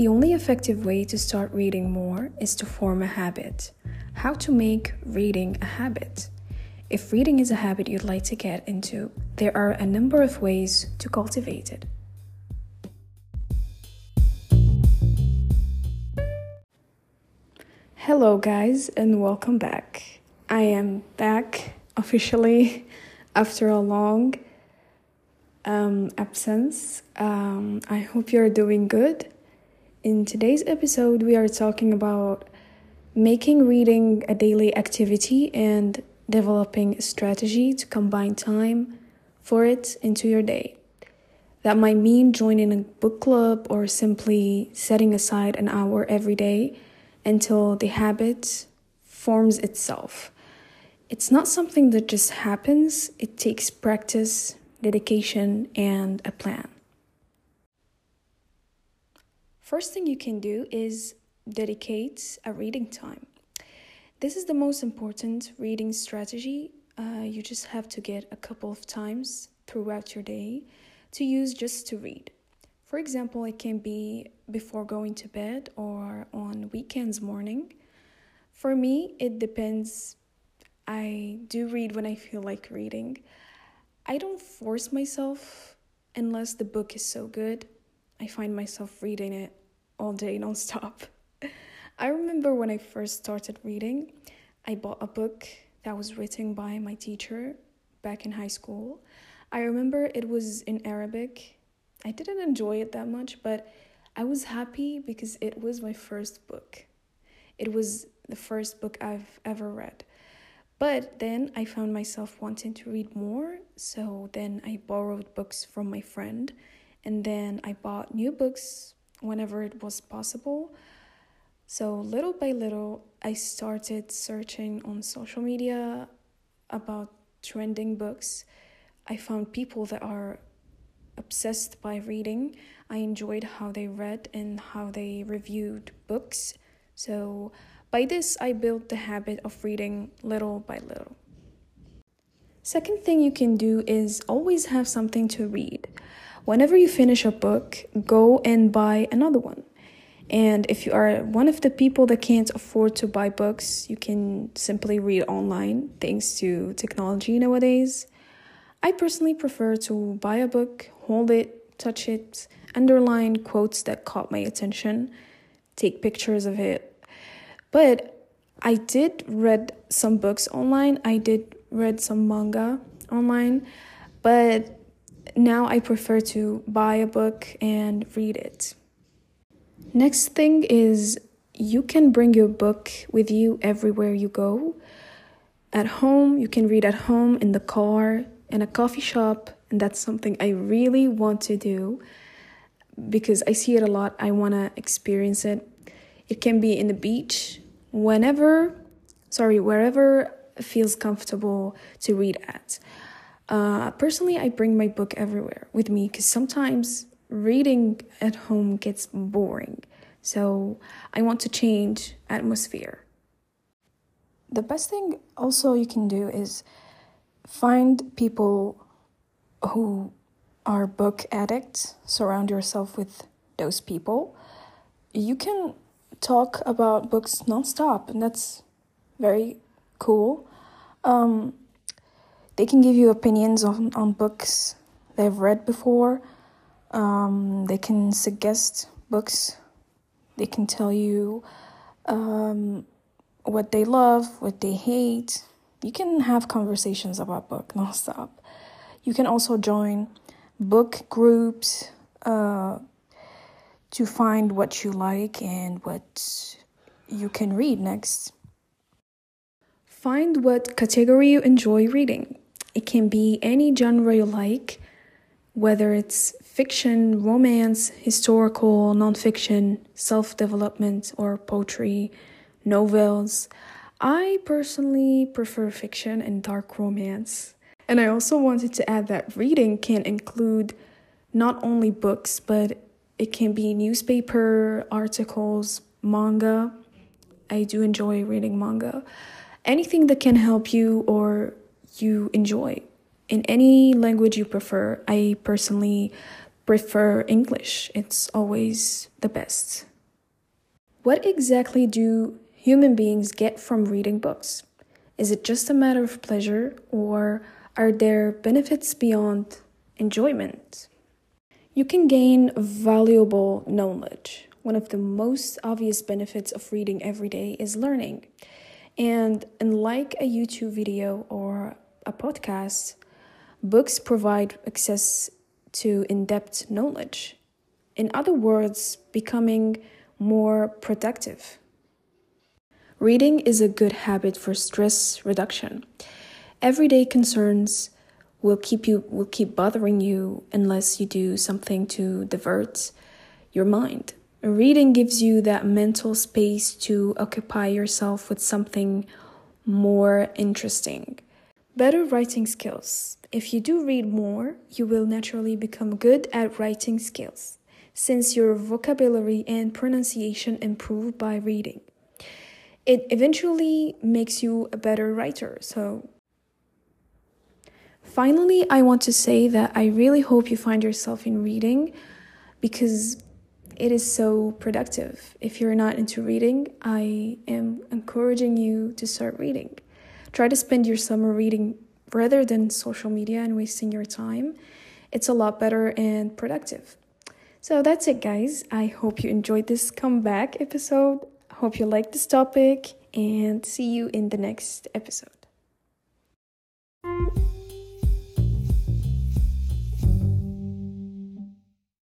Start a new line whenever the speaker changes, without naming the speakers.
The only effective way to start reading more is to form a habit. How to make reading a habit? If reading is a habit you'd like to get into, there are a number of ways to cultivate it. Hello, guys, and welcome back. I am back officially after a long um, absence. Um, I hope you're doing good. In today's episode, we are talking about making reading a daily activity and developing a strategy to combine time for it into your day. That might mean joining a book club or simply setting aside an hour every day until the habit forms itself. It's not something that just happens, it takes practice, dedication, and a plan. First thing you can do is dedicate a reading time. This is the most important reading strategy. Uh, you just have to get a couple of times throughout your day to use just to read. For example, it can be before going to bed or on weekends morning. For me, it depends. I do read when I feel like reading. I don't force myself unless the book is so good. I find myself reading it all day nonstop. I remember when I first started reading, I bought a book that was written by my teacher back in high school. I remember it was in Arabic. I didn't enjoy it that much, but I was happy because it was my first book. It was the first book I've ever read. But then I found myself wanting to read more, so then I borrowed books from my friend, and then I bought new books whenever it was possible. So, little by little, I started searching on social media about trending books. I found people that are obsessed by reading. I enjoyed how they read and how they reviewed books. So, by this, I built the habit of reading little by little. Second thing you can do is always have something to read. Whenever you finish a book, go and buy another one. And if you are one of the people that can't afford to buy books, you can simply read online thanks to technology nowadays. I personally prefer to buy a book, hold it, touch it, underline quotes that caught my attention, take pictures of it. But I did read some books online. I did read some manga online, but now I prefer to buy a book and read it. Next thing is you can bring your book with you everywhere you go. At home, you can read at home, in the car, in a coffee shop, and that's something I really want to do because I see it a lot. I want to experience it. It can be in the beach, whenever, sorry, wherever feels comfortable to read at. Uh, personally, I bring my book everywhere with me because sometimes reading at home gets boring. So I want to change atmosphere. The best thing also you can do is find people who are book addicts, surround yourself with those people. You can talk about books nonstop, and that's very cool. Um, they can give you opinions on, on books they've read before. Um, they can suggest books. They can tell you um, what they love, what they hate. You can have conversations about book nonstop. You can also join book groups uh, to find what you like and what you can read next. Find what category you enjoy reading. It can be any genre you like, whether it's fiction, romance, historical, nonfiction, self development, or poetry, novels. I personally prefer fiction and dark romance. And I also wanted to add that reading can include not only books, but it can be newspaper, articles, manga. I do enjoy reading manga. Anything that can help you or you enjoy in any language you prefer. I personally prefer English, it's always the best. What exactly do human beings get from reading books? Is it just a matter of pleasure, or are there benefits beyond enjoyment? You can gain valuable knowledge. One of the most obvious benefits of reading every day is learning. And unlike a YouTube video or a podcast, books provide access to in depth knowledge. In other words, becoming more productive. Reading is a good habit for stress reduction. Everyday concerns will keep you will keep bothering you unless you do something to divert your mind. Reading gives you that mental space to occupy yourself with something more interesting. Better writing skills. If you do read more, you will naturally become good at writing skills, since your vocabulary and pronunciation improve by reading. It eventually makes you a better writer. So, finally, I want to say that I really hope you find yourself in reading because it is so productive. If you're not into reading, I am encouraging you to start reading. Try to spend your summer reading rather than social media and wasting your time. It's a lot better and productive. So that's it, guys. I hope you enjoyed this comeback episode. Hope you like this topic and see you in the next episode.